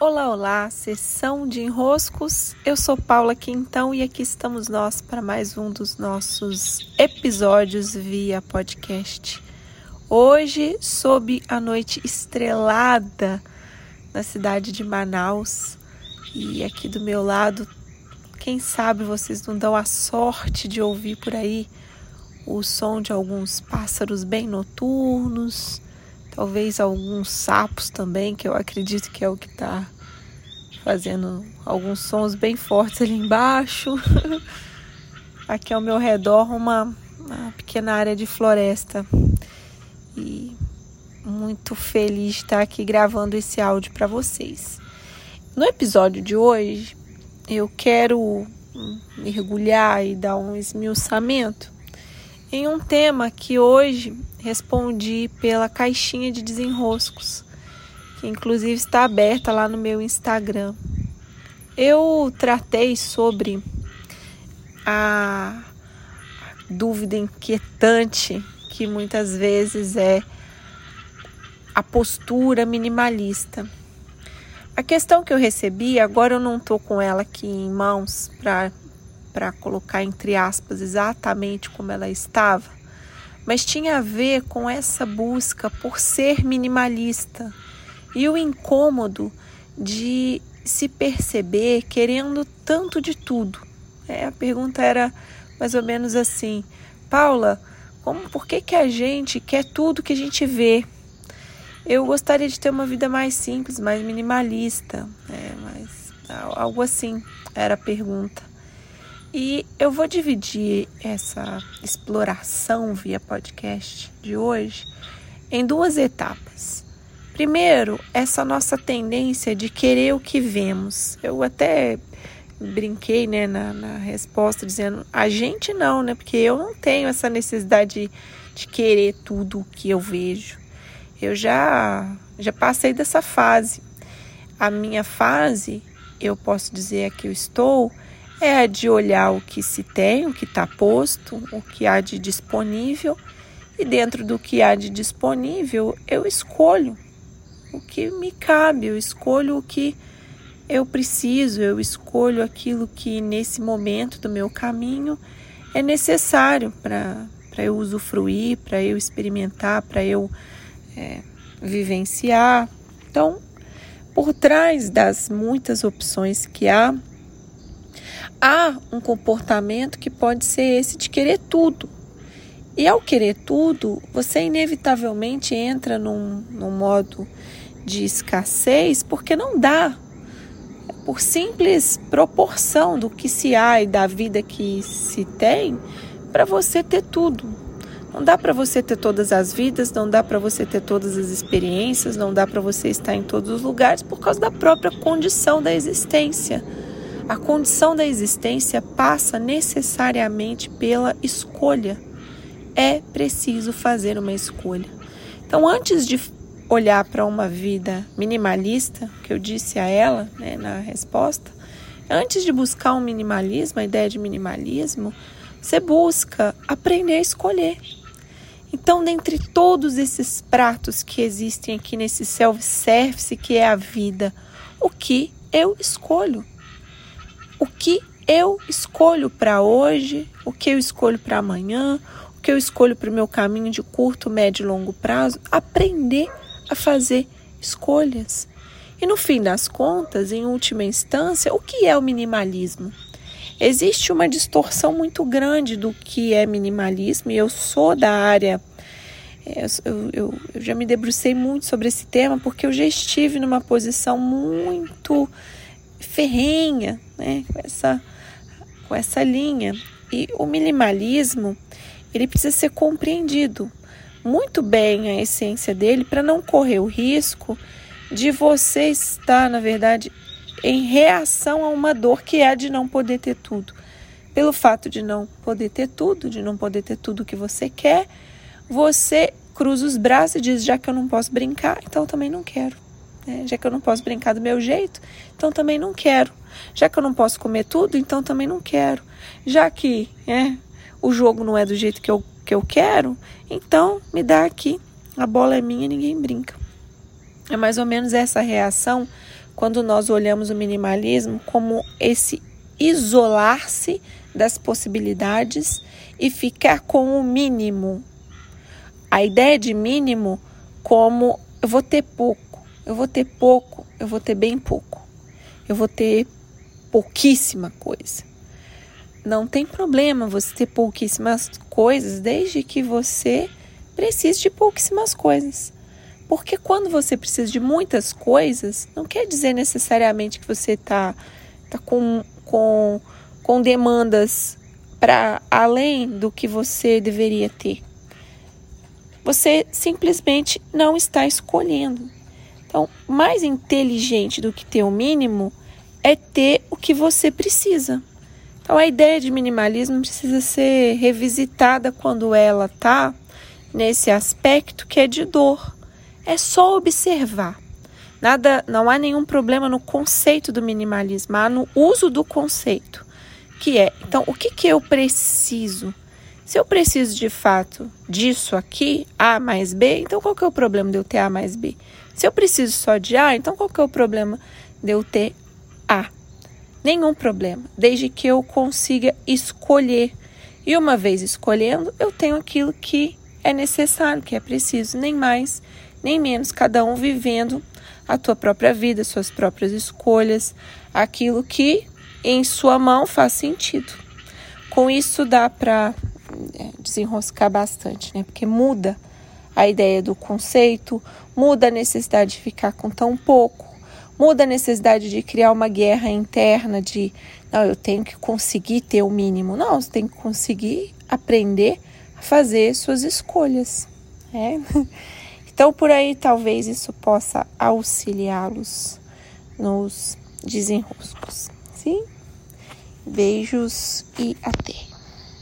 Olá, olá, sessão de enroscos. Eu sou Paula Quintão e aqui estamos nós para mais um dos nossos episódios via podcast. Hoje, sob a noite estrelada na cidade de Manaus, e aqui do meu lado, quem sabe vocês não dão a sorte de ouvir por aí o som de alguns pássaros bem noturnos, talvez alguns sapos também, que eu acredito que é o que está fazendo alguns sons bem fortes ali embaixo. Aqui ao meu redor uma, uma pequena área de floresta. E muito feliz de estar aqui gravando esse áudio para vocês. No episódio de hoje, eu quero mergulhar e dar um esmiuçamento em um tema que hoje respondi pela caixinha de desenroscos, que inclusive está aberta lá no meu Instagram. Eu tratei sobre a dúvida inquietante que muitas vezes é a postura minimalista. A questão que eu recebi, agora eu não estou com ela aqui em mãos para para colocar entre aspas exatamente como ela estava, mas tinha a ver com essa busca por ser minimalista e o incômodo de se perceber querendo tanto de tudo. É, a pergunta era mais ou menos assim: Paula, como, por que, que a gente quer tudo que a gente vê? Eu gostaria de ter uma vida mais simples, mais minimalista, é, mas algo assim era a pergunta. E eu vou dividir essa exploração via podcast de hoje em duas etapas. Primeiro, essa nossa tendência de querer o que vemos. Eu até brinquei né, na, na resposta dizendo a gente não, né? Porque eu não tenho essa necessidade de, de querer tudo o que eu vejo. Eu já, já passei dessa fase. A minha fase, eu posso dizer que eu estou é a de olhar o que se tem, o que está posto, o que há de disponível, e dentro do que há de disponível, eu escolho o que me cabe, eu escolho o que eu preciso, eu escolho aquilo que nesse momento do meu caminho é necessário para eu usufruir, para eu experimentar, para eu é, vivenciar. Então, por trás das muitas opções que há, há um comportamento que pode ser esse de querer tudo. E ao querer tudo, você inevitavelmente entra num, num modo de escassez porque não dá. Por simples proporção do que se há e da vida que se tem, para você ter tudo. Não dá para você ter todas as vidas, não dá para você ter todas as experiências, não dá para você estar em todos os lugares por causa da própria condição da existência. A condição da existência passa necessariamente pela escolha. É preciso fazer uma escolha. Então, antes de olhar para uma vida minimalista, que eu disse a ela né, na resposta, antes de buscar um minimalismo, a ideia de minimalismo, você busca aprender a escolher. Então, dentre todos esses pratos que existem aqui nesse self-service que é a vida, o que eu escolho? O que eu escolho para hoje, o que eu escolho para amanhã, o que eu escolho para o meu caminho de curto, médio e longo prazo, aprender a fazer escolhas. E no fim das contas, em última instância, o que é o minimalismo? Existe uma distorção muito grande do que é minimalismo, e eu sou da área. É, eu, eu, eu já me debrucei muito sobre esse tema porque eu já estive numa posição muito ferrenha, né, com essa com essa linha. E o minimalismo, ele precisa ser compreendido muito bem a essência dele para não correr o risco de você estar, na verdade, em reação a uma dor que é a de não poder ter tudo. Pelo fato de não poder ter tudo, de não poder ter tudo que você quer, você cruza os braços e diz: já que eu não posso brincar, então também não quero. Né? Já que eu não posso brincar do meu jeito, então também não quero. Já que eu não posso comer tudo, então também não quero. Já que é, o jogo não é do jeito que eu, que eu quero, então me dá aqui. A bola é minha ninguém brinca. É mais ou menos essa reação quando nós olhamos o minimalismo como esse isolar-se das possibilidades e ficar com o mínimo. A ideia de mínimo como eu vou ter pouco, eu vou ter pouco, eu vou ter bem pouco, eu vou ter pouquíssima coisa. Não tem problema você ter pouquíssimas coisas, desde que você precise de pouquíssimas coisas. Porque quando você precisa de muitas coisas, não quer dizer necessariamente que você está tá com, com, com demandas para além do que você deveria ter. Você simplesmente não está escolhendo. Então, mais inteligente do que ter o mínimo é ter o que você precisa. Então, a ideia de minimalismo precisa ser revisitada quando ela está nesse aspecto que é de dor. É só observar. Nada, não há nenhum problema no conceito do minimalismo, há no uso do conceito, que é, então, o que, que eu preciso? Se eu preciso de fato disso aqui, A mais B, então qual que é o problema de eu ter A mais B? Se eu preciso só de A, então qual que é o problema de eu ter A? Nenhum problema, desde que eu consiga escolher. E uma vez escolhendo, eu tenho aquilo que é necessário, que é preciso, nem mais, nem menos, cada um vivendo a tua própria vida, suas próprias escolhas, aquilo que em sua mão faz sentido. Com isso dá para é, desenroscar bastante, né? Porque muda a ideia do conceito, muda a necessidade de ficar com tão pouco, muda a necessidade de criar uma guerra interna de não, eu tenho que conseguir ter o mínimo. Não, você tem que conseguir aprender a fazer suas escolhas. É? Então, por aí, talvez isso possa auxiliá-los nos desenroscos. Sim? Beijos e até!